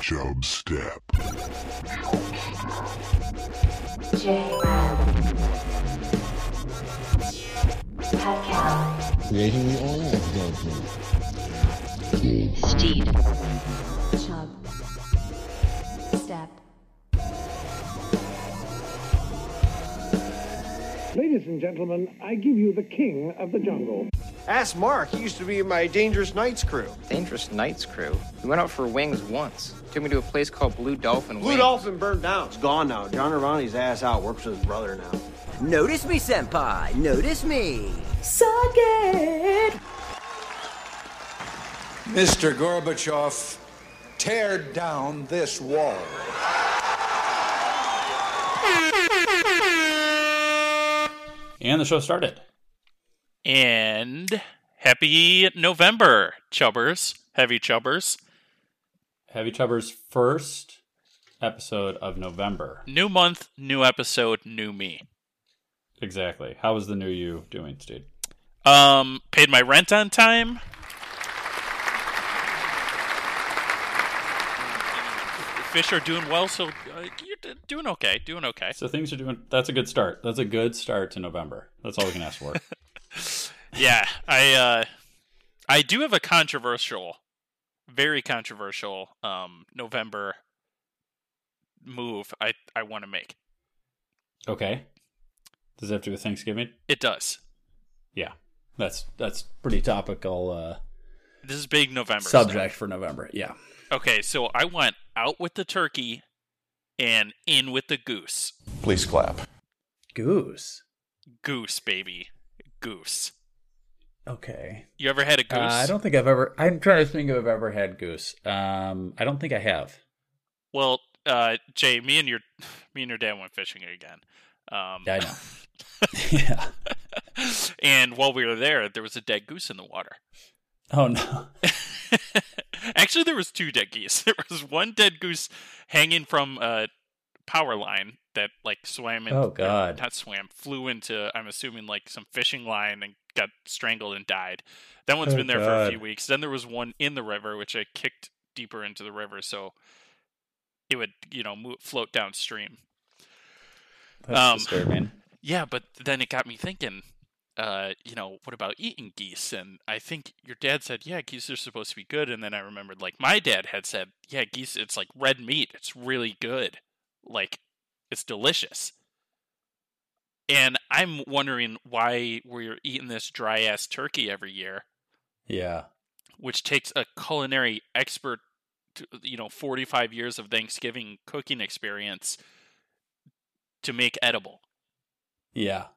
Chub Step. Creating the oil judgment. Steed. Chub. Step. Ladies and gentlemen, I give you the king of the jungle. Ask Mark. He used to be in my Dangerous Nights crew. Dangerous Nights crew. We went out for wings once. Took me to a place called Blue Dolphin Blue Wings. Dolphin burned down. It's gone now. John Irvani's ass out. Works with his brother now. Notice me, senpai. Notice me. Mr. Gorbachev, tear down this wall. And the show started. And happy November, chubbers, heavy chubbers. Heavy Chubbers' first episode of November. New month, new episode, new me. Exactly. How is the new you doing, Steve? Um, paid my rent on time. Fish are doing well, so uh, you're doing okay. Doing okay. So things are doing. That's a good start. That's a good start to November. That's all we can ask for. Yeah, I uh, I do have a controversial, very controversial um November move I I want to make. okay. Does it have to do with Thanksgiving? It does. Yeah. That's that's pretty topical uh, This is big November stuff. subject for November. Yeah. Okay, so I went out with the turkey and in with the goose. Please clap. Goose. Goose, baby. Goose. Okay. You ever had a goose? Uh, I don't think I've ever. I'm trying to think if I've ever had goose. Um, I don't think I have. Well, uh, Jay, me and your me and your dad went fishing again. Um, Yeah, I know. yeah. and while we were there, there was a dead goose in the water. Oh no. Actually, there was two dead geese. There was one dead goose hanging from a power line that like swam in. Oh, God. Not swam, flew into. I'm assuming like some fishing line and got strangled and died. That one's Oh, been there for a few weeks. Then there was one in the river, which I kicked deeper into the river, so it would you know move, float downstream. That's Um, disturbing. Yeah, but then it got me thinking. Uh, you know, what about eating geese? And I think your dad said, yeah, geese are supposed to be good. And then I remembered, like, my dad had said, yeah, geese, it's like red meat. It's really good. Like, it's delicious. And I'm wondering why we're eating this dry ass turkey every year, Yeah. which takes a culinary expert, to, you know, 45 years of Thanksgiving cooking experience to make edible. Yeah.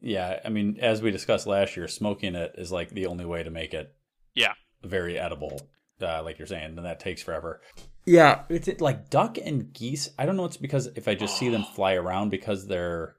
Yeah. I mean, as we discussed last year, smoking it is like the only way to make it Yeah. very edible, uh, like you're saying, and that takes forever. Yeah, it's it, like duck and geese. I don't know. It's because if I just see them fly around because they're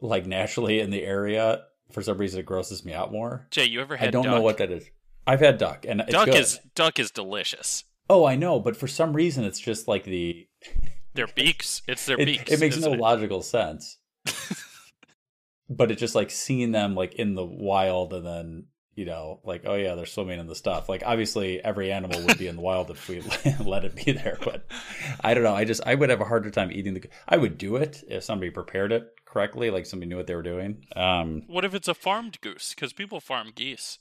like naturally in the area, for some reason it grosses me out more. Jay, you ever had I don't know what that is. I've had duck, and it's duck good. is duck is delicious. Oh, I know, but for some reason it's just like the Their beaks. It's their it, beaks. it makes no it? logical sense. but it's just like seeing them like in the wild and then you know like oh yeah they're swimming in the stuff like obviously every animal would be in the wild if we let it be there but i don't know i just i would have a harder time eating the i would do it if somebody prepared it correctly like somebody knew what they were doing um What if it's a farmed goose? Because people farm geese.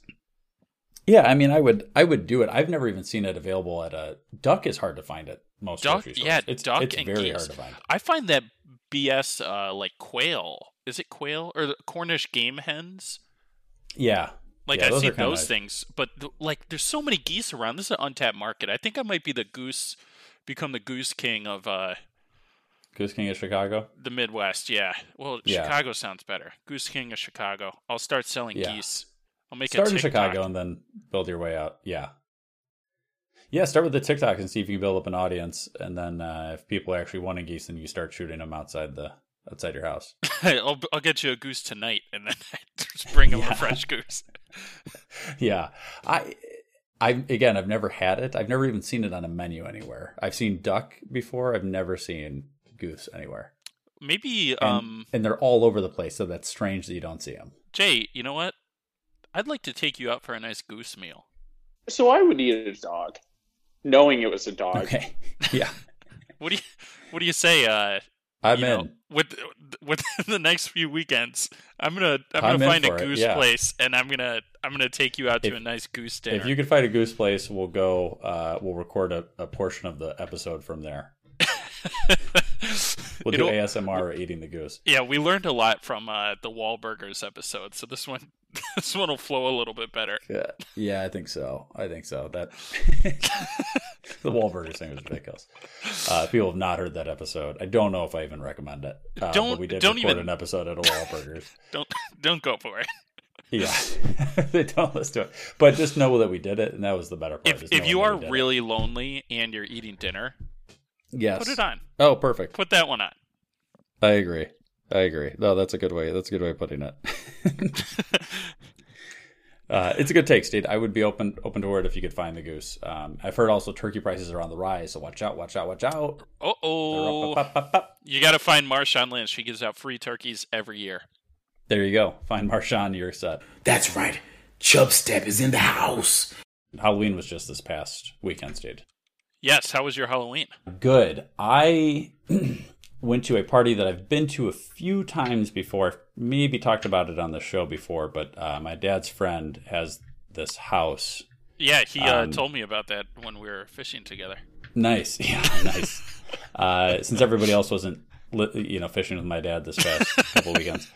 yeah i mean i would i would do it i've never even seen it available at a duck is hard to find at most Duck, yeah, it's, duck it's and very geese. hard to find I find that BS uh, like quail. Is it quail or the Cornish game hens? yeah Like Yeah, I those see those things, but like there's so many geese around. This is an untapped market. I think I might be the goose, become the goose king of uh, goose king of chicago the Midwest. Yeah. Well, Yeah. Chicago sounds better. Goose king of Chicago. I'll start selling Yeah. geese. I'll make start in Chicago and then build your way out. Yeah. Yeah, start with the TikTok and see if you can build up an audience, and then uh, if people are actually wanting geese, then you start shooting them outside the outside your house. I'll, I'll get you a goose tonight, and then I just bring him Yeah. a fresh goose. yeah, I, I again, I've never had it. I've never even seen it on a menu anywhere. I've seen duck before. I've never seen goose anywhere. Maybe, And, um, and they're all over the place, so that's strange that you don't see them. Jay, you know what? I'd like to take you out for a nice goose meal. So I would eat a dog. knowing it was a dog. Okay. Yeah. What do you What do you say? Uh, I'm you in. know, with with the next few weekends, I'm gonna I'm I'm gonna find a goose yeah. place, and I'm gonna I'm gonna take you out to If- a nice goose dinner. If you can find a goose place, we'll go. Uh, we'll record a, a portion of the episode from there. We'll do It'll- ASMR eating the goose. Yeah, we learned a lot from uh, the Wahlburgers episode, so this one this one will flow a little bit better. Yeah, yeah, I think so. I think so. That the Wahlburgers thing was ridiculous. Uh, people have not heard that episode. I don't know if I even recommend it. Uh, Don't- but we did don't record even- an episode at a Wahlburgers. Don't don't go for it. yeah, they don't listen to it, but just know that we did it, and that was the better part. If if you are did it. really lonely and you're eating dinner, yes, put it on. Oh, perfect. Put that one on. I agree. I agree. No, that's a good way. That's a good way of putting it. Uh, it's a good take, Steve. I would be open open to it if you could find the goose. Um, I've heard also turkey prices are on the rise, so watch out, watch out, watch out. Uh They're up, oh. up, up, up, up. You got to find Marshawn Lynch. She gives out free turkeys every year. There you go. Find Marshawn, you're set. That's right. Chub Step is in the house. Halloween was just this past weekend, Steve. Yes. How was your Halloween? Good. I went to a party that I've been to a few times before. I've maybe talked about it on the show before, but uh, my dad's friend has this house Yeah, he uh, Um, told me about that when we were fishing together. Nice, yeah, nice. uh, since everybody else wasn't, li- you know, fishing with my dad this past couple weekends,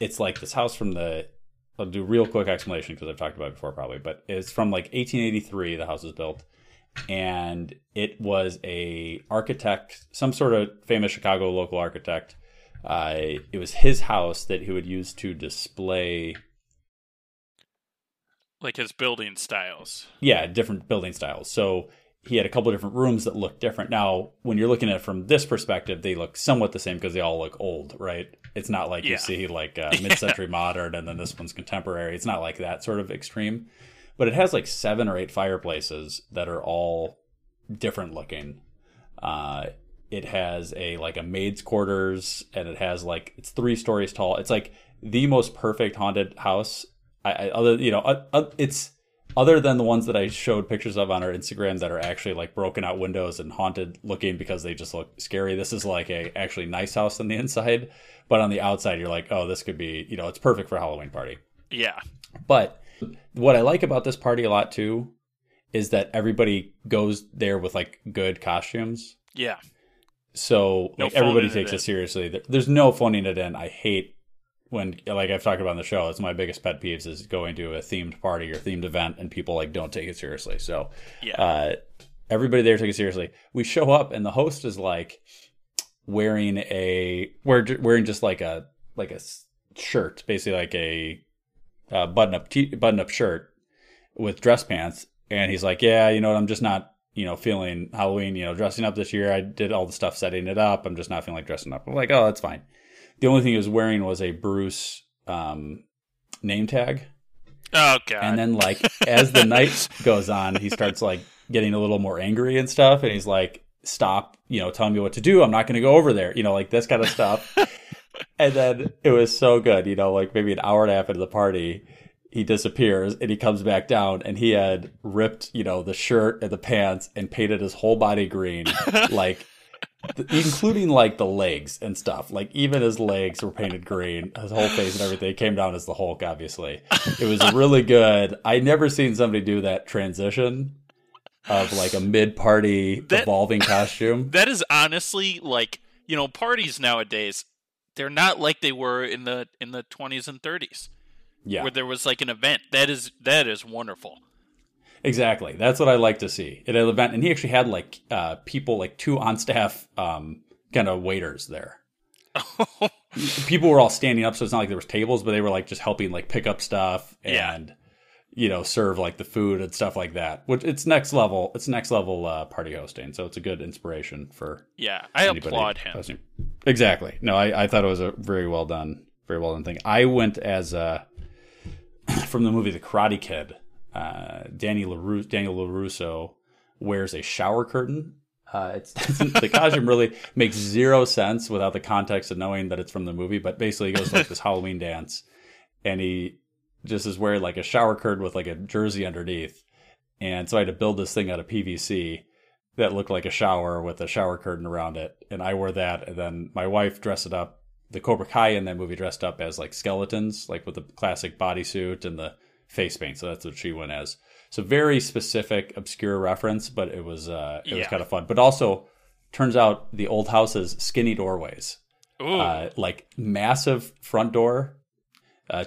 it's like this house from the. I'll do a real quick explanation because I've talked about it before, probably, but it's from like 1883. The house was built, and it was a architect, some sort of famous Chicago local architect. Uh, it was his house that he would use to display Like his building styles. yeah, different building styles. So he had a couple of different rooms that looked different. Now, when you're looking at it from this perspective, they look somewhat the same because they all look old, right? It's not like Yeah. you see like uh, mid-century modern and then this one's contemporary. It's not like that sort of extreme. But it has like seven or eight fireplaces that are all different looking. Uh, it has a like a maid's quarters and it has like it's three stories tall. It's like the most perfect haunted house. I, I other you know uh, uh, it's other than the ones that I showed pictures of on our Instagram that are actually like broken out windows and haunted looking because they just look scary. This is like a actually nice house on the inside, but on the outside you're like, oh, this could be you know it's perfect for a Halloween party. Yeah. But what I like about this party a lot too is that everybody goes there with like good costumes. Yeah. So No like everybody phoning it takes it, seriously. There- There's no phoning it in. I hate when like I've talked about on the show. It's my biggest pet peeves is going to a themed party or themed event and people like don't take it seriously. So Yeah. uh, everybody there took it seriously. We show up and the host is like wearing a we're wearing just like a like a shirt, basically like a uh, button up t- button up shirt with dress pants, and he's like, "Yeah, you know what? I'm just not, you know, feeling Halloween, you know, dressing up this year. I did all the stuff setting it up. I'm just not feeling like dressing up." I'm like, "Oh, that's fine." The only thing he was wearing was a Bruce um, name tag. Oh god. And then like as the night goes on, he starts like getting a little more angry and stuff, and he's like, "Stop, you know, telling me what to do. I'm not going to go over there." You know, like this kind of stuff. and then it was so good, you know, like maybe an hour and a half into the party, he disappears and he comes back down and he had ripped, you know, the shirt and the pants and painted his whole body green, like including like the legs and stuff. Like even his legs were painted green, his whole face and everything came down as the Hulk. Obviously, it was really good. I never seen somebody do that transition of like a mid-party That- evolving costume. that is honestly like you know parties nowadays they're not like they were in the in the 20s and 30s Yeah, where there was like an event that is that is wonderful exactly. That's what I like to see at an event. And he actually had like uh, people, like two on staff um, kind of waiters there. people were all standing up, so it's not like there was tables, but they were like just helping like pick up stuff and you know serve like the food and stuff like that. Which it's next level. It's next level uh, party hosting, so it's a good inspiration for yeah i applaud him hosting. Exactly. No, I, I thought it was a very well done, very well done thing. I went as uh, from the movie The Karate Kid. Uh, Danny LaRusso, Daniel LaRusso wears a shower curtain. Uh, it's, the costume really makes zero sense without the context of knowing that it's from the movie. But basically, he goes to like this Halloween dance, and he just is wearing like a shower curtain with like a jersey underneath, and so I had to build this thing out of PVC that looked like a shower with a shower curtain around it, and I wore that, and then my wife dressed it up. The Cobra Kai in that movie dressed up as like skeletons, like with the classic bodysuit and the face paint. So that's what she went as. So very specific, obscure reference, but it was uh, it was kind of fun. But also, turns out the old house has skinny doorways, uh, like massive front door, uh,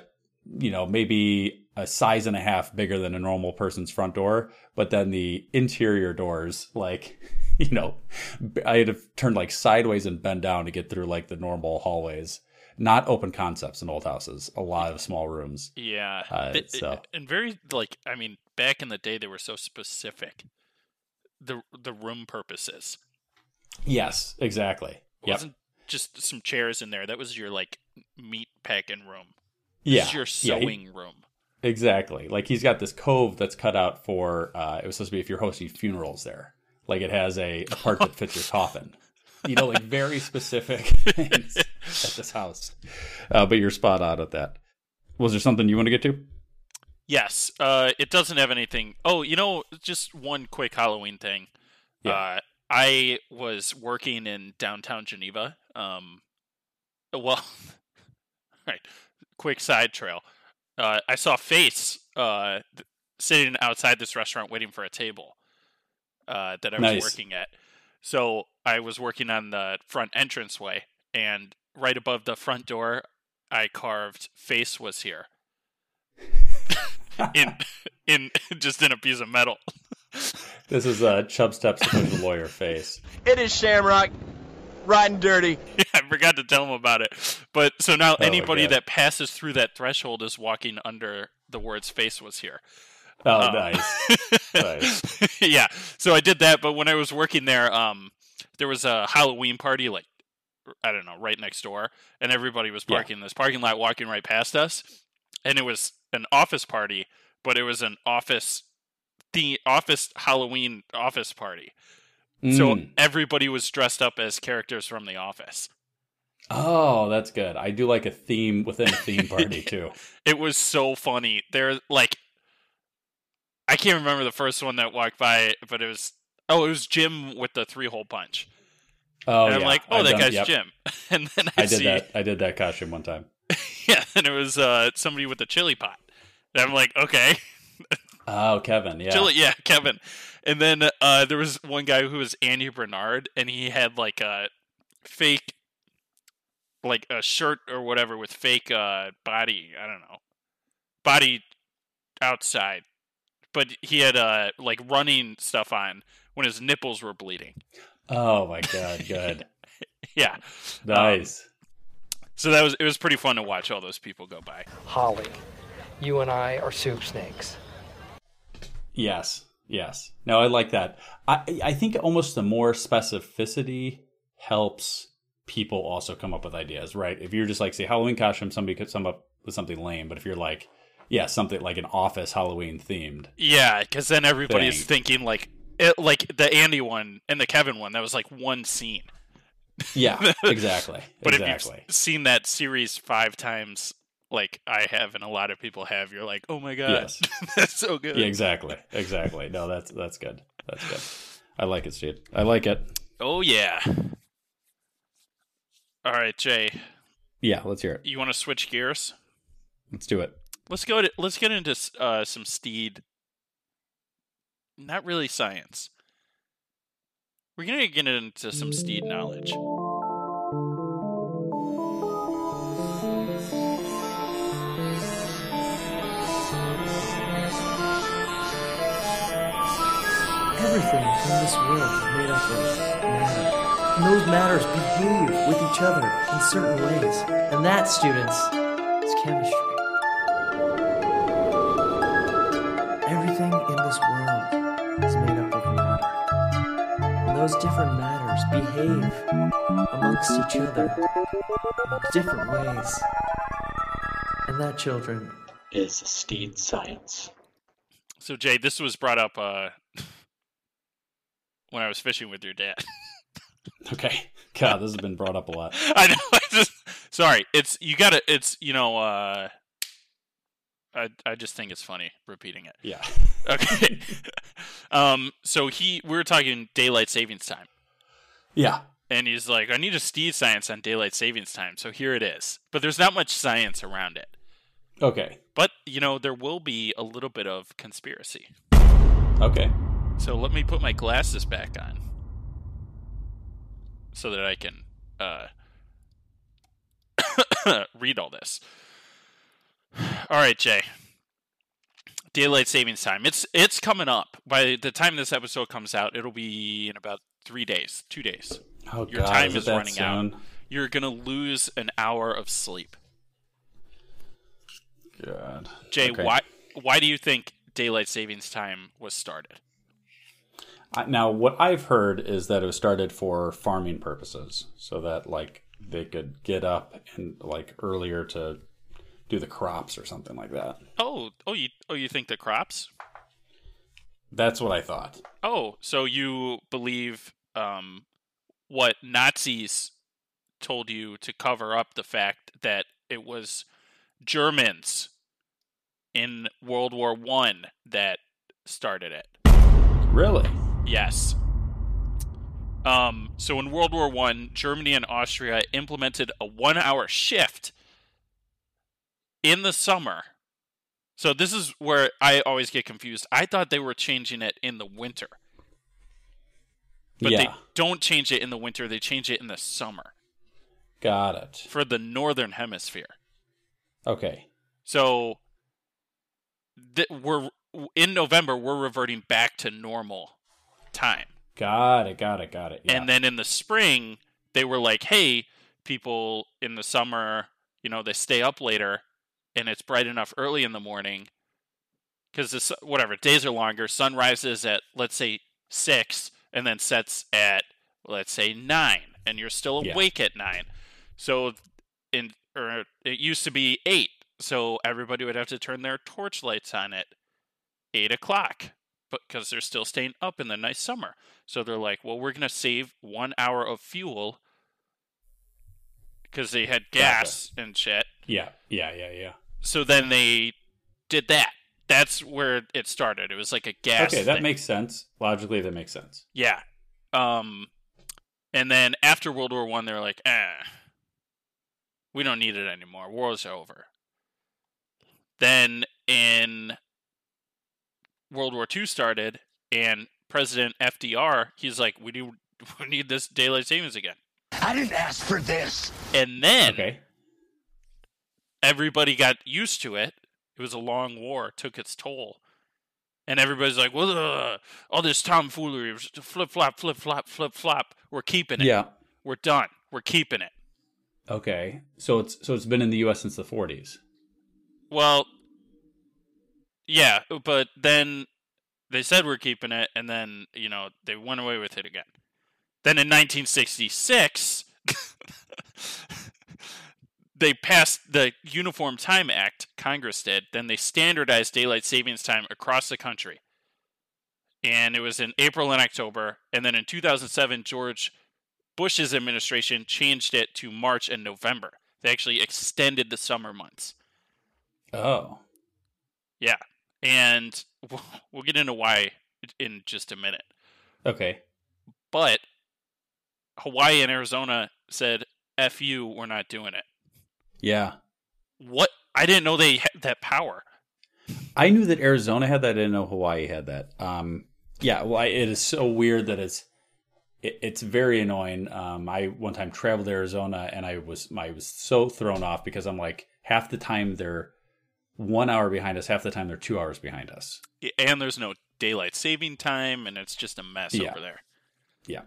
you know, maybe a size and a half bigger than a normal person's front door. But then the interior doors, like, you know, I had to turn like sideways and bend down to get through like the normal hallways. Not open concepts in old houses. A lot of small rooms. yeah. uh, Th- so- and very like I mean, back in the day they were so specific. The the room purposes. Yes, exactly. It Yep. wasn't just some chairs in there. That was your like meat packing room. Yeah. This is your Yeah, he- sewing room. Exactly. Like he's got this cove that's cut out for. Uh, it was supposed to be if you're hosting funerals there. Like it has a, a part that fits your coffin. You know, like very specific things at this house. Uh, but you're spot on at that. Was there something you want to get to? Yes. Uh, it doesn't have anything. Oh, you know, just one quick Halloween thing. Yeah. Uh, I was working in downtown Geneva. Um, well, right. Quick side trail. Uh, I saw face uh, sitting outside this restaurant waiting for a table uh, that I was Nice. working at. So I was working on the front entranceway, and right above the front door, I carved "face was here" in in just in a piece of metal. This is uh, Chub Steps official lawyer face. It is Shamrock, riding dirty. Yeah, I forgot to tell him about it. But so now Oh anybody that passes through that threshold is walking under the words "face was here." Oh, Uh, nice. Nice. yeah. So I did that, but when I was working there, um, there was a Halloween party, like I don't know, right next door, and everybody was Yeah. parking in this parking lot, walking right past us, and it was an office party, but it was an office the office Halloween office party. So Mm. everybody was dressed up as characters from the office. Oh, that's good. I do like a theme within a theme party too. It was so funny. They're like, I can't remember the first one that walked by, but it was oh, it was Jim with the three hole punch. Oh, and I'm yeah. like, oh, I've that done- guy's yep. Jim. And then I, I did see, that. I did that costume one time. yeah, and it was uh, somebody with a chili pot. And I'm like, okay, Oh, Kevin. Yeah. chili, yeah, Kevin. And then uh, there was one guy who was Andy Bernard, and he had like a fake, like a shirt or whatever with fake uh, body. I don't know, body outside, but he had uh, like running stuff on when his nipples were bleeding. Oh my god. Good. Yeah, nice. so that was it was pretty fun to watch all those people go by. Holly, you and I are soup snakes. Yes, yes. No, I like that. I I think almost the more specificity helps people also come up with ideas, right? If you're just like say Halloween costume, somebody could come up with something lame, but if you're like, yeah, something like an office Halloween themed, Yeah, because then everybody's Thing. thinking like it, like the Andy one and the Kevin one. That was like one scene. yeah, exactly, But exactly. if you've seen that series five times, like I have and a lot of people have, you're like, oh my god, Yes. that's so good. Yeah, exactly, exactly. No, that's that's good. That's good. I like it, Steve. I like it. Oh yeah. All right, Jay, Yeah, let's hear it. you want to switch gears? Let's do it. Let's go to let's get into uh, some steed. Not really science. We're gonna get into some steed knowledge. In this world is made up of matter. And those matters behave with each other in certain ways. And that, students, is chemistry. Everything in this world is made up of matter. And those different matters behave amongst each other in different ways. And that, children, is steed science. So Jay, this was brought up uh, when I was fishing with your dad. Okay. God, this has been brought up a lot. I know. I just sorry. It's you got to. It's you know. uh I I just think it's funny repeating it. Yeah. Okay. um. So he we were talking daylight savings time, Yeah. and he's like, I need a Steve science on daylight savings time. So here it is. But there's not much science around it. Okay. But you know there will be a little bit of conspiracy. Okay. So let me put my glasses back on, so that I can uh, read all this. All right, Jay. Daylight savings time. It's it's coming up. By the time this episode comes out, it'll be in about three days, two days. Oh Your God, time is, is running out. You're gonna lose an hour of sleep. God. Jay, Okay. why why do you think daylight savings time was started? Now, what I've heard is that it was started for farming purposes, so that like they could get up and like earlier to do the crops or something like that. Oh, oh, you oh you think the crops? That's what I thought. Oh, so you believe um, what Nazis told you to cover up the fact that it was Germans in World War One that started it? Really? Yes. Um, so in World War One, Germany and Austria implemented a one-hour shift in the summer. So this is where I always get confused. I thought they were changing it in the winter, but they don't change it in the winter. They change it in the summer Got it. for the northern hemisphere. Okay. So th- we're in November. We're reverting back to normal time. Got it. Got it. Got it. Yeah. And then in the spring, they were like, hey, people in the summer, you know, they stay up later and it's bright enough early in the morning because this, whatever days are longer. Sun rises at let's say six and then sets at let's say nine, and you're still Yeah. awake at nine. So in or it used to be eight, so everybody would have to turn their torch lights on at eight o'clock, because they're still staying up in the nice summer. So they're like, well, we're gonna save one hour of fuel because they had gas and shit. yeah. Yeah. Yeah. Yeah. So then they did that. That's where it started. It was like a gas. okay, that thing. makes sense. Logically, that makes sense. Yeah. Um, and then after World War One, they're like, eh, we don't need it anymore. War's over. Then in World War Two started, and President FDR, he's like, we do, we need this daylight savings again. I didn't ask for this. And then Okay. everybody got used to it. It was a long war, took its toll. And everybody's like, well, uh, all this tomfoolery, flip flop, flip flop, flip flop. We're keeping it. Yeah. We're done. We're keeping it. Okay. So it's so it's been in the U.S. since the 40s. Well, yeah, uh, but then they said we're keeping it, and then, you know, they went away with it again. Then in 1966, they passed the Uniform Time Act, Congress did. Then they standardized daylight savings time across the country. And it was in April and October. And then in 2007, George Bush's administration changed it to March and November. They actually extended the summer months. Oh. Yeah. And we'll- we'll get into why in just a minute. Okay. But Hawaii and Arizona said, F you, we're not doing it. Yeah. What? I didn't know they had that power. I knew that Arizona had that. I didn't know Hawaii had that. Um, yeah, well, I, it is so weird that it's it, it's very annoying. Um, I one time traveled to Arizona and I was I was so thrown off because I'm like half the time they're one hour behind us, half the time they're two hours behind us. And there's no daylight saving time, and it's just a mess Yeah. over there. Yeah.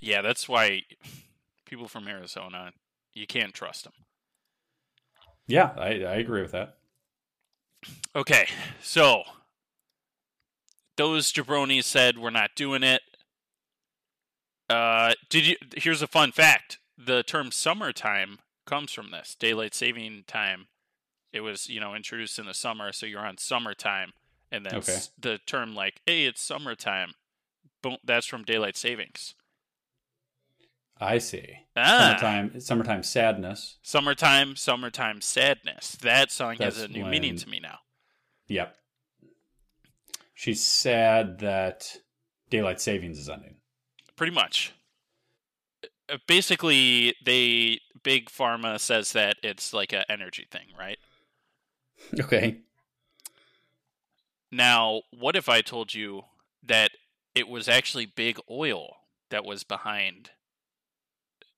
Yeah, that's why people from Arizona, you can't trust them. Yeah, I, I agree with that. Okay, so those jabronis said we're not doing it. Uh, did you? Here's a fun fact: the term "summertime" comes from this daylight saving time. It was you know introduced in the summer, so you're on summertime, and then Okay. the term like "Hey, it's summertime," boom, that's from daylight savings. I see. Ah. Summertime, summertime sadness. Summertime, summertime sadness. That song has a new meaning to me now. Yep. She's sad that daylight savings is ending. Pretty much. Uh, Basically, they big pharma says that it's like an energy thing, right? Okay. Now, what if I told you that it was actually big oil that was behind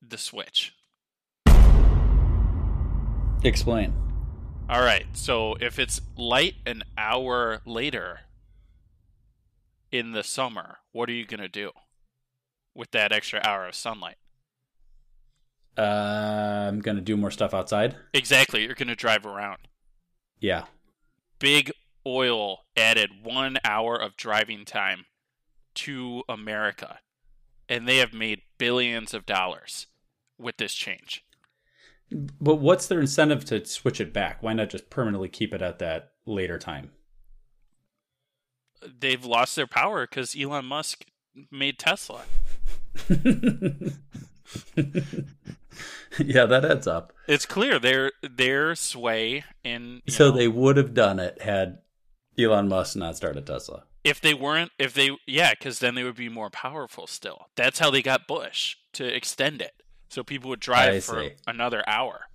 the switch? Explain. All right. So if it's light an hour later in the summer, what are you going to do with that extra hour of sunlight? Uh, I'm gonna do more stuff outside. Exactly. You're going to drive around. Yeah. Big oil added one hour of driving time to America, and they have made billions of dollars with this change. But what's their incentive to switch it back? Why not just permanently keep it at that later time? They've lost their power because Elon Musk made Tesla. yeah, that adds up. It's clear their their sway in So know, they would have done it had Elon Musk not started Tesla. if they weren't if they yeah because then they would be more powerful still. That's how they got Bush to extend it so people would drive I for see. another hour.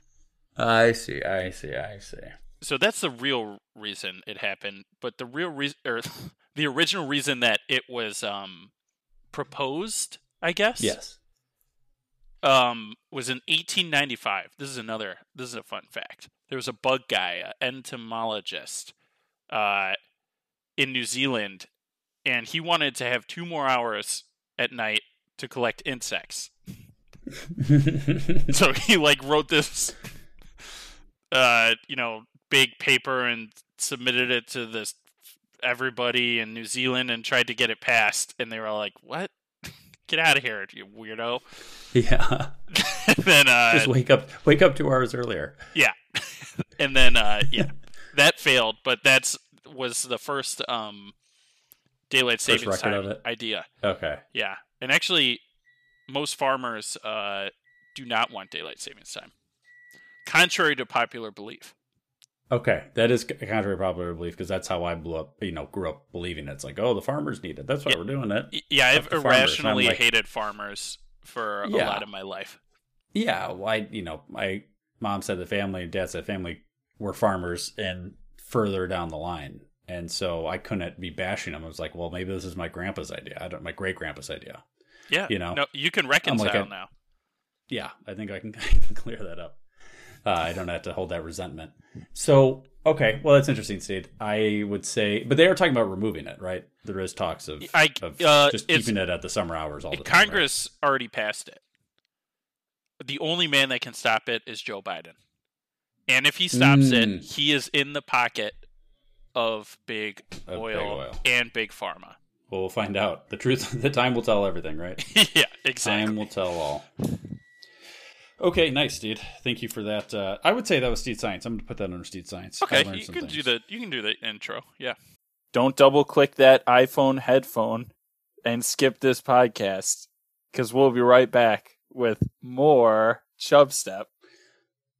I see. I see. I see. So that's the real reason it happened. But the real reason or the original reason that it was um proposed, I guess. Yes. Um, was in 1895. This is another. This is a fun fact. There was a bug guy, an entomologist, uh, in New Zealand, and he wanted to have two more hours at night to collect insects. so he like wrote this, uh, you know, big paper and submitted it to this everybody in New Zealand and tried to get it passed, and they were all like, "What? Get out of here, you weirdo!" Yeah. then uh, Just wake up. Wake up two hours earlier. yeah, and then uh, yeah, that failed, but that's was the first um, daylight savings record time of it? idea. Okay. Yeah, and actually, most farmers uh, do not want daylight savings time, contrary to popular belief. Okay, that is a contrary to popular belief because that's how I blew up. You know, grew up believing it. It's like, oh, the farmers need it. That's why we're doing it. Yeah, I've. Irrationally like, hated farmers for a lot of my life. Yeah, well, I you know, my mom said the family, dad said family were farmers, and further down the line, and so I couldn't be bashing them. I was like, well, maybe this is my grandpa's idea. I don't, my great grandpa's idea. Yeah, You know, no, you can reconcile like now. Yeah, I think I can, I can clear that up. Uh, I don't have to hold that resentment. So, okay, well, that's interesting, Steve. I would say, but they are talking about removing it, right? There is talks of, I- of uh, just keeping it at the summer hours all the time. right? Congress already passed it. The only man that can stop it is Joe Biden. And if he stops Mm. it, he is in the pocket of big, Of oil, big oil. and big pharma. Well, we'll find out. The truth, the time will tell everything, right? yeah, exactly. Time will tell all. Okay, nice, Steed. Thank you for that. Uh, I would say that was Steed Science. I'm going to put that under Steed Science. Okay, you can things. do the you can do the intro. Yeah. Don't double click that iPhone headphone and skip this podcast because we'll be right back with more Chub Step.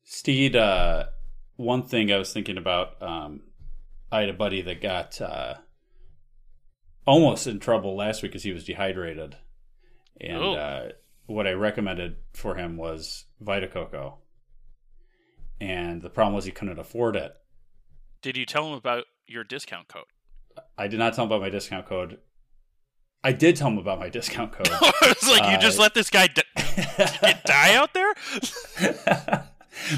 Steed, uh, one thing I was thinking about, um, I had a buddy that got uh, almost in trouble last week because he was dehydrated. And Oh. uh, what I recommended for him was Vita Coco. And the problem was he couldn't afford it. Did you tell him about your discount code? I did not tell him about my discount code. I did tell him about my discount code. it's like uh, you just uh, let this guy di- die out there.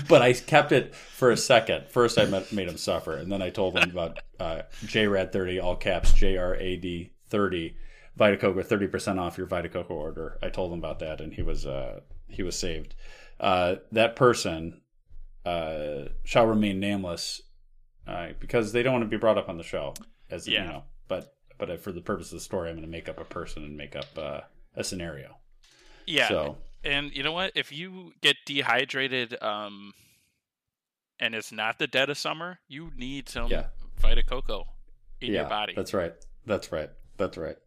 but I kept it for a second. First, I made him suffer, and then I told him about uh, JRAD30, all caps JRAD30, Vita thirty percent off your Vita Coco order. I told him about that, and he was uh, he was saved. Uh, that person uh, shall remain nameless uh, because they don't want to be brought up on the show. As Yeah. you know, but but for the purpose of the story, I'm going to make up a person and make up uh, a scenario. Yeah. So And you know what? If you get dehydrated, um, and it's not the dead of summer, you need some Yeah. Vita Coco in your body. That's right. That's right. That's right.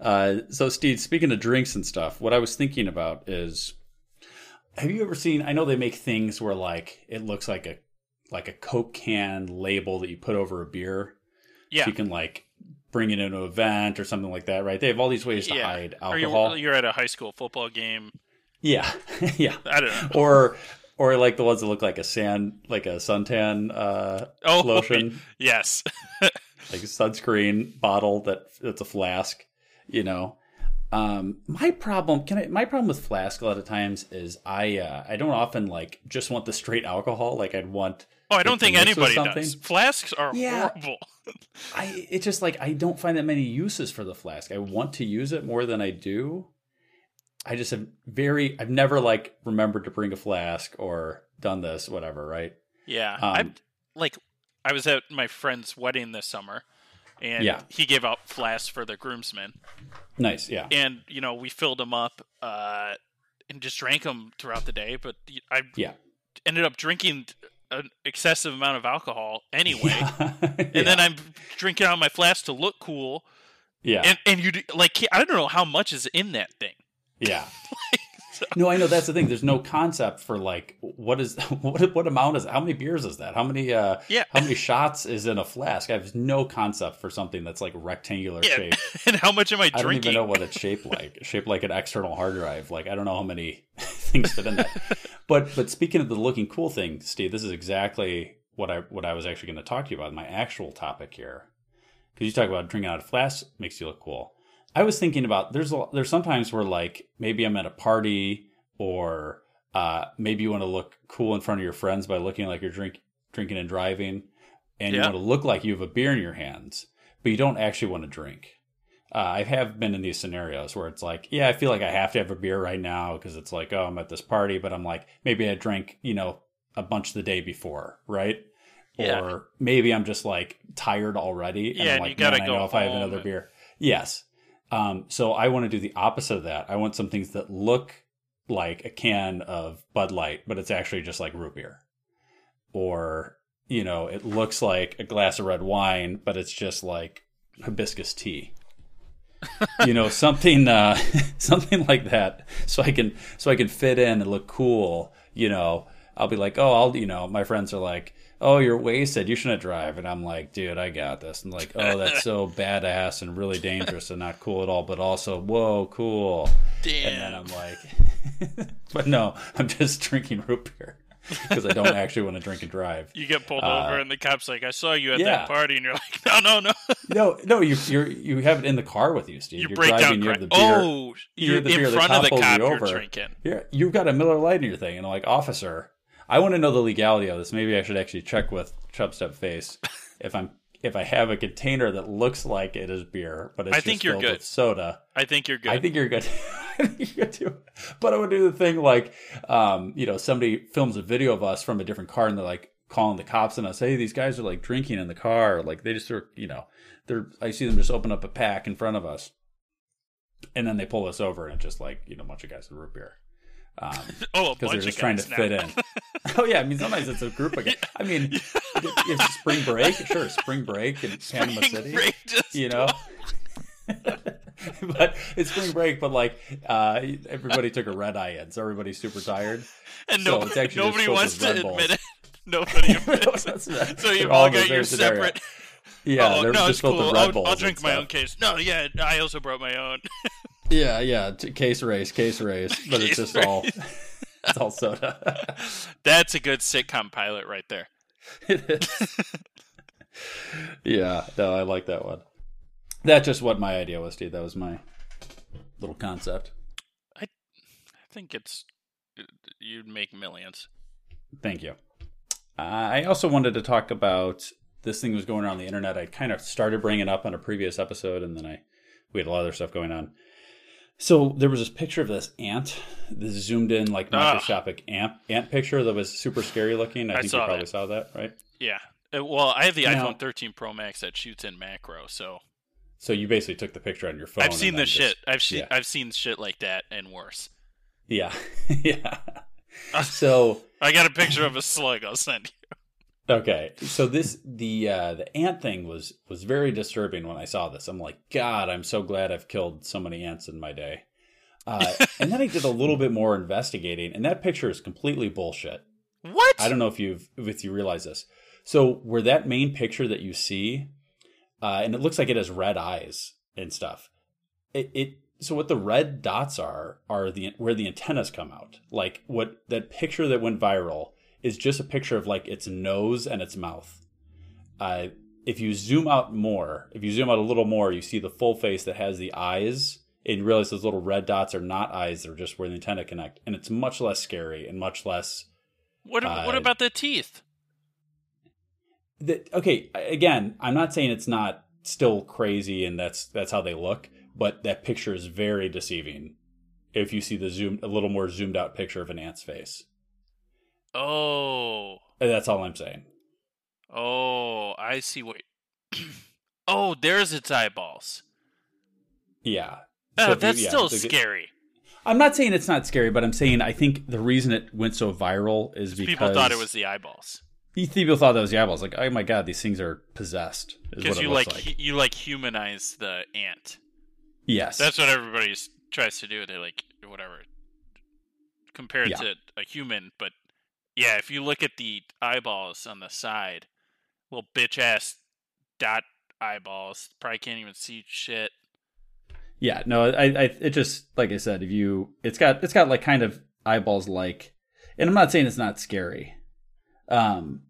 Uh, so, Steve, speaking of drinks and stuff, what I was thinking about is, have you ever seen? I know they make things where like it looks like a like a Coke can label that you put over a beer. Yeah. So you can like bring it into an event or something like that, right? They have all these ways to yeah. hide Or alcohol. you're, you're at a high school football game. Yeah, yeah. I don't know. Or or like the ones that look like a sand, like a suntan uh, Oh, lotion, yes. like a sunscreen bottle that that's a flask. You know, um, my problem can I, my problem with flask a lot of times is I uh, I don't often like just want the straight alcohol. Like I'd want. Oh, I don't think anybody does. Flasks are Yeah. horrible. I it's just like I don't find that many uses for the flask. I want to use it more than I do. I just have very I've never like remembered to bring a flask or done this whatever, right? Yeah, Um, I like. I was at my friend's wedding this summer, and Yeah. he gave out flasks for the groomsmen, Nice, yeah. and you know we filled them up uh, and just drank them throughout the day. But I Yeah. ended up drinking an excessive amount of alcohol anyway, and then I'm drinking out my flask to look cool. Yeah. and and you like I don't know how much is in that thing. Yeah. No, I know that's the thing. There's no concept for like what is what what amount is how many beers is that? How many uh Yeah. how many shots is in a flask? I have no concept for something that's like rectangular Yeah, shape. and how much am I I don't even know what it's shaped like. shaped like an external hard drive. Like I don't know how many things fit in that. But but speaking of the looking cool thing, Steve, this is exactly what I what I was actually going to talk to you about. My actual topic here, because you talk about drinking out of flasks makes you look cool. I was thinking about there's a, there's sometimes where like maybe I'm at a party or uh, maybe you want to look cool in front of your friends by looking like you're drink drinking and driving, and you want to look like you have a beer in your hands, but you don't actually want to drink. Uh, I have been in these scenarios where it's like, yeah, I feel like I have to have a beer right now because it's like, oh, I'm at this party, but I'm like, maybe I drank, you know, a bunch the day before, right? Yeah. Or maybe I'm just like tired already, and Yeah, I'm like, you gotta man, I go know if I have another and- beer. Yes. Um, so I want to do the opposite of that. I want some things that look like a can of Bud Light, but it's actually just like root beer. Or, you know, it looks like a glass of red wine, but it's just like hibiscus tea. you know, something uh something like that. So I can so I can fit in and look cool, you know. I'll be like, "Oh, I'll, you know, my friends are like, "Oh, you're wasted. You shouldn't drive." And I'm like, "Dude, I got this." And like, "Oh, that's so badass and really dangerous and not cool at all, but also, whoa, cool." Damn. And then I'm like, "But no, I'm just drinking root beer because I don't actually want to drink and drive." You get pulled Uh, over, and the cop's like, "I saw you at yeah. that party," and you're like, "No, no, no." No, no, you you're you have it in the car with you, Steve. You are break down driving, you have the beer. Oh, you you're the in beer, front of the cop you you're over. drinking. You're, you've got a Miller Lite in your thing, and I'm like, officer, I want to know the legality of this. Maybe I should actually check with Chubstep Face if I'm if I have a container that looks like it is beer, but it's I just think you're filled good. with soda. I think you're good. I think you're good. I think you're good too. But I would do the thing like, um, you know, somebody films a video of us from a different car and they're like calling the cops on us. Hey, these guys are like drinking in the car. Like they just are, you know, they're, I see them just open up a pack in front of us. And then they pull us over and it's just like, you know, a bunch of guys with root beer. Um, Oh, because they're just trying to guys fit in. oh yeah, I mean sometimes it's a group of guys. I mean, it's spring break, sure, spring break in Panama City. you know, but it's spring break. But like, uh, everybody took a red eye in, so everybody's super tired. and so no, it's actually just nobody filled wants to Bulls. admit it. Nobody admits it. So you've all the got your scenario. separate. Yeah, oh, they're no, just it's cool. I'll, I'll drink my stuff. own case. No, yeah, I also brought my own. Yeah, yeah, t- case race, case race, but it's Case just all it's all soda. That's a good sitcom pilot right there. it is. yeah, no, I like that one. That's just what my idea was, Steve. That was my little concept. I think it's you'd make millions. Thank you. Uh, I also wanted to talk about this thing was going around the internet. I kind of started bringing it up on a previous episode, and then I we had a lot of other stuff going on. So there was this picture of this ant, this zoomed in like Ah. microscopic ant ant picture that was super scary looking. I, I think you probably that. saw that, right? Yeah. Uh, Well, I have the Now- iPhone 13 Pro Max that shoots in macro, so So you basically took the picture on your phone. I've seen this just- shit. I've seen yeah. I've seen shit like that and worse. Yeah, yeah. So I got a picture of a slug. I'll send you. Okay, so this the uh, the ant thing was was very disturbing when I saw this. I'm like, God, I'm so glad I've killed so many ants in my day. Uh, and then I did a little bit more investigating, and that picture is completely bullshit. What? I don't know if you've if you realize this. So where that main picture that you see, uh, and it looks like it has red eyes and stuff. It, it so what the red dots are are the where the antennas come out. Like what that picture that went viral is just a picture of like its nose and its mouth. Uh, if you zoom out more, if you zoom out a little more, you see the full face that has the eyes, and you realize those little red dots are not eyes; they're just where the antenna connect, and it's much less scary and much less. What uh, what about the teeth? The, okay, again, I'm not saying it's not still crazy and that's that's how they look, but that picture is very deceiving. If you see the zoom, a little more zoomed out picture of an ant's face. Oh. Uh, that's all I'm saying. Oh, I see what. oh, there's its eyeballs. Yeah. Oh, So if you- that's yeah, still scary. I'm not saying it's not scary, but I'm saying I think the reason it went so viral is because People thought it was the eyeballs People thought that was the eyeballs. Like, oh my god, these things are possessed. Because you like, like. you like humanize the ant. Yes. That's what everybody tries to do. They like whatever compare it Yeah. to a human, but yeah, if you look at the eyeballs on the side, little bitch ass dot eyeballs, probably can't even see shit. Yeah, no, I, I, it just like I said, if you, it's got, it's got like kind of eyeballs like, and I'm not saying it's not scary, um,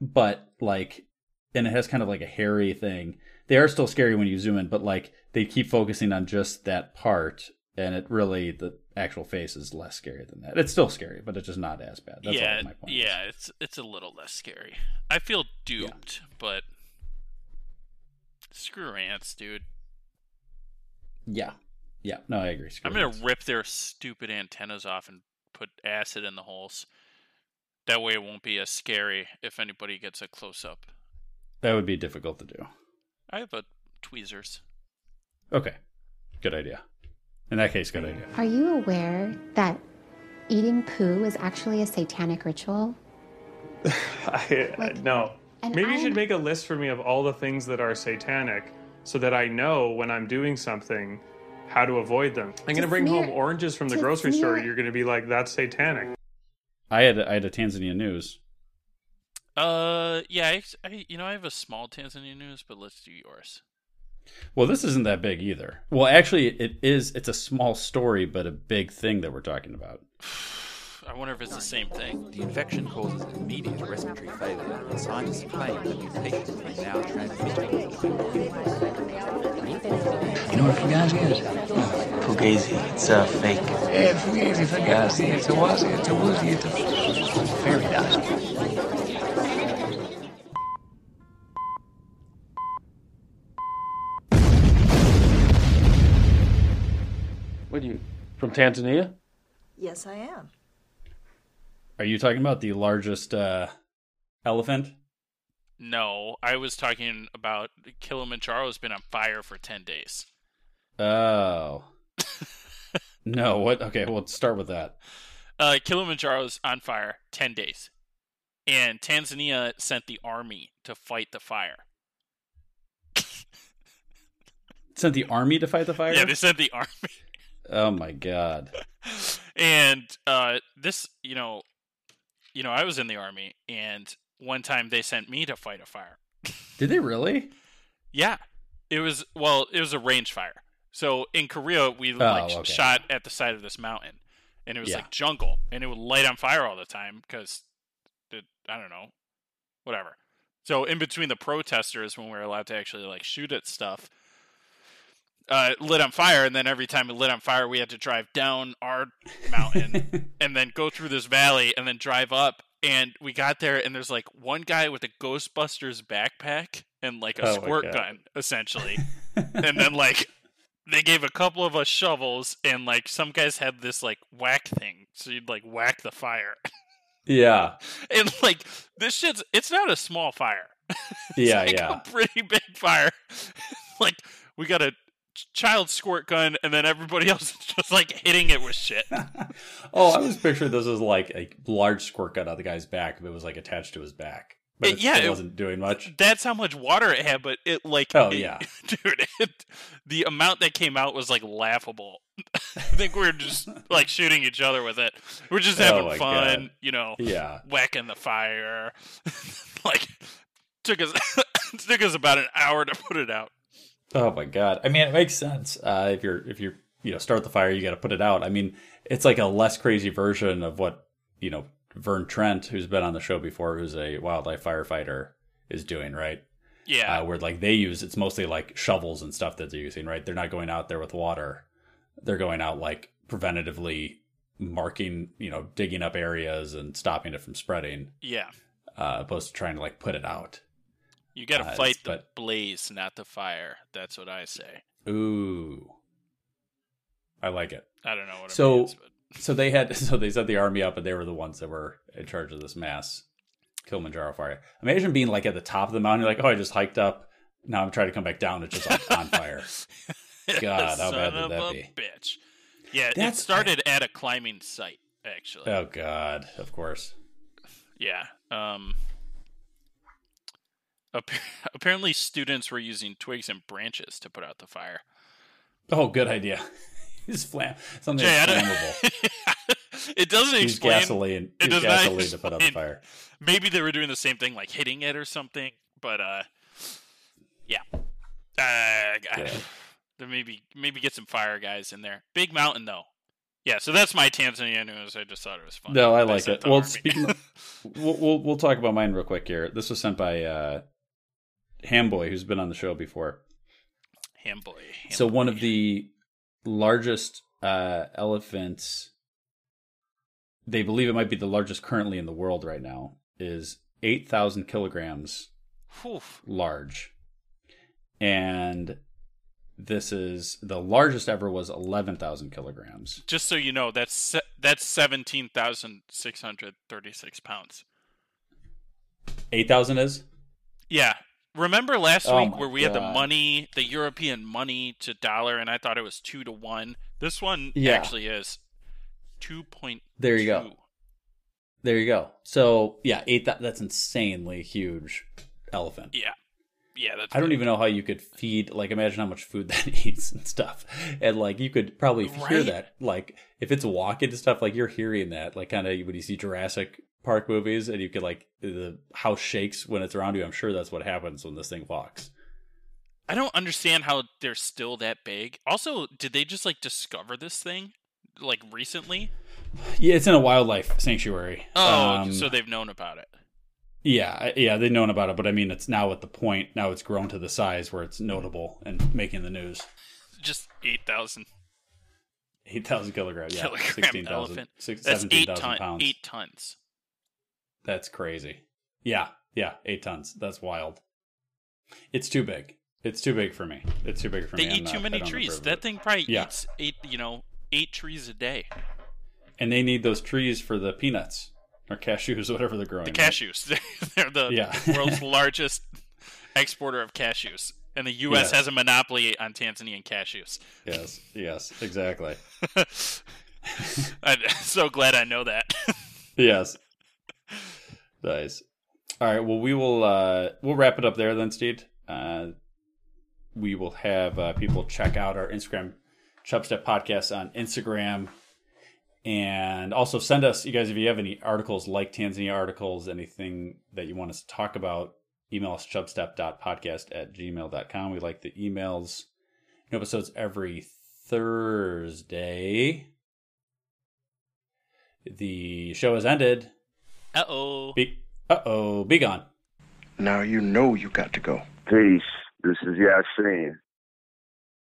but like, and it has kind of like a hairy thing. They are still scary when you zoom in, but like they keep focusing on just that part, and it really the actual face is less scary than that. It's still scary, but it's just not as bad. That's yeah, all my point. yeah, it's it's a little less scary. I feel duped, but screw ants, dude. Yeah, yeah, no, I agree. I'm gonna rip their stupid antennas off and put acid in the holes. That way, it won't be as scary if anybody gets a close up. That would be difficult to do. I have a tweezers. Okay, good idea. In that case, good idea. Are you aware that eating poo is actually a satanic ritual? I, no. Maybe you I'm- should make a list for me of all the things that are satanic so that I know when I'm doing something how to avoid them. I'm going to To bring smear- home oranges from the to grocery store. You're going to be like, that's satanic. I had I had a Tanzania news. Uh, yeah, I, I, you know, I have a small Tanzania news, but let's do yours. Well, this isn't that big either. Well, actually, it is. It's a small story, but a big thing that we're talking about. I wonder if it's the same thing. The infection causes immediate respiratory failure, and scientists claim the mutation is now transmitted. You know what Fugazi is? Fugazi, it's a fake. Yeah, Fugazi, Fugazi, it's a wazi, it's a woozy, it's a fairy dust. From Tanzania? Yes, I am. Are you talking about the largest uh, elephant? No, I was talking about Kilimanjaro's been on fire for ten days. Oh. no. What? Okay. Well, let's start with that. Uh, Kilimanjaro's on fire ten days, and Tanzania sent the army to fight the fire. Sent the army to fight the fire. Yeah, they sent the army. Oh my god. and uh, this, you know, you know, I was in the army, and one time they sent me to fight a fire. Did they really? Yeah, it was well, it was a range fire. So in Korea, we Oh, like okay. shot at the side of this mountain, and it was Yeah. like jungle, and it would light on fire all the time because, I don't know, whatever. So in between the protesters, when we were allowed to actually like shoot at stuff, uh, lit on fire, and then every time it lit on fire, we had to drive down our mountain and then go through this valley and then drive up. And we got there, and there's like one guy with a Ghostbusters backpack and like a Oh squirt gun, essentially. and then like they gave a couple of us shovels, and like some guys had this like whack thing, so you'd like whack the fire. Yeah. and like this shit's it's not a small fire. Yeah. like yeah. a pretty big fire. like we got a ch- child squirt gun, and then everybody else is just like hitting it with shit. Oh, I was picturing this as like a large squirt gun on the guy's back if it was like attached to his back. but It- it, yeah, it- wasn't doing much. That's how much water it had, but it like Oh, it- yeah. dude, it, the amount that came out was like laughable. I think we are just like shooting each other with it. We're just Oh, having my fun, God. you know. Yeah. whacking the fire. like took us took us about an hour to put it out. Oh my god! I mean, it makes sense. Uh, if you're if you're you know start the fire, you got to put it out. I mean, it's like a less crazy version of what you know Vern Trent, who's been on the show before, who's a wildlife firefighter, is doing. Right? Yeah. Uh, where like they use it's mostly like shovels and stuff that they're using. Right? They're not going out there with water. They're going out like preventatively marking, you know, digging up areas and stopping it from spreading. Yeah. Uh, opposed to trying to like put it out. You got to fight the but- blaze, not the fire. That's what I say. Ooh, I like it. I don't know what it so means, so they had so they set the army up and they were the ones that were in charge of this mass Kilimanjaro fire. Imagine being like at the top of the mountain, you're like, oh, I just hiked up. Now I'm trying to come back down. It's just like on fire. God, how bad would that a be? Bitch. Yeah, That's- it started at a climbing site, actually. Oh God, of course. Yeah. Um. Appa- Apparently, students were using twigs and branches to put out the fire. Oh, good idea. Use flam something Jay, I that's don't- flammable. It doesn't Use explain. gasoline. It Use gasoline to put out the fire. Maybe they were doing the same thing, like hitting it or something. But uh, yeah. Uh, There maybe maybe get some fire guys in there. Big mountain though. Yeah, so that's my Tanzania news. I just thought it was fun. No, I like it. Well, speaking, of, we'll, we'll we'll talk about mine real quick here. This was sent by uh, Hamboy, who's been on the show before. Hamboy. So one of the largest uh, elephants, they believe it might be the largest currently in the world right now, is eight thousand kilograms Whew. large, and this is the largest ever was eleven thousand kilograms. Just so you know, that's se- that's seventeen thousand six hundred thirty six pounds. Eight thousand is Yeah. Remember last Oh week where we had the money, the European money to dollar, and I thought it was two to one. This one Yeah. actually is two point. There you go. There you go. So yeah, eight. That, that's insanely huge elephant. Yeah, yeah. That's I don't even know how you could feed. Like, imagine how much food that eats and stuff. And like, you could probably hear that. Like, if it's walking and stuff, like you're hearing that. Like, kind of when you see Jurassic Park movies, and you could like the house shakes when it's around you. I'm sure that's what happens when this thing walks. I don't understand how they're still that big. Also, did they just like discover this thing like recently? Yeah, it's in a wildlife sanctuary. Oh, Um, so they've known about it. Yeah, yeah, they've known about it, but I mean, it's now at the point now it's grown to the size where it's notable and making the news. Just eight thousand Eight thousand kilograms, yeah, kilogram sixteen thousand. That's seventeen eight thousand ton- pounds. Eight tons. That's crazy. Yeah, yeah, eight tons. That's wild. It's too big. It's too big for me. It's too big for They me. I'm eat too not- many trees. That thing probably Yeah. eats eight. You know, eight trees a day. and they need those trees for the peanuts or cashews, whatever they're growing. The right? cashews. They're the Yeah. world's largest exporter of cashews, and the U.S. Has a monopoly on Tanzanian cashews. Yes, yes, exactly. I'm so glad I know that. yes. Nice. All right. Well, we will uh, we'll wrap it up there then, Steve. Uh, we will have uh, people check out our Instagram Chubstep podcast on Instagram, and also send us, you guys, if you have any articles like Tanzania articles, anything that you want us to talk about, email us chubstep.podcast at gmail.com. We like the emails. New episodes every Thursday. The show has ended. Uh oh. Be uh oh, be gone. Now you know you got to go. Peace. This is Yasin.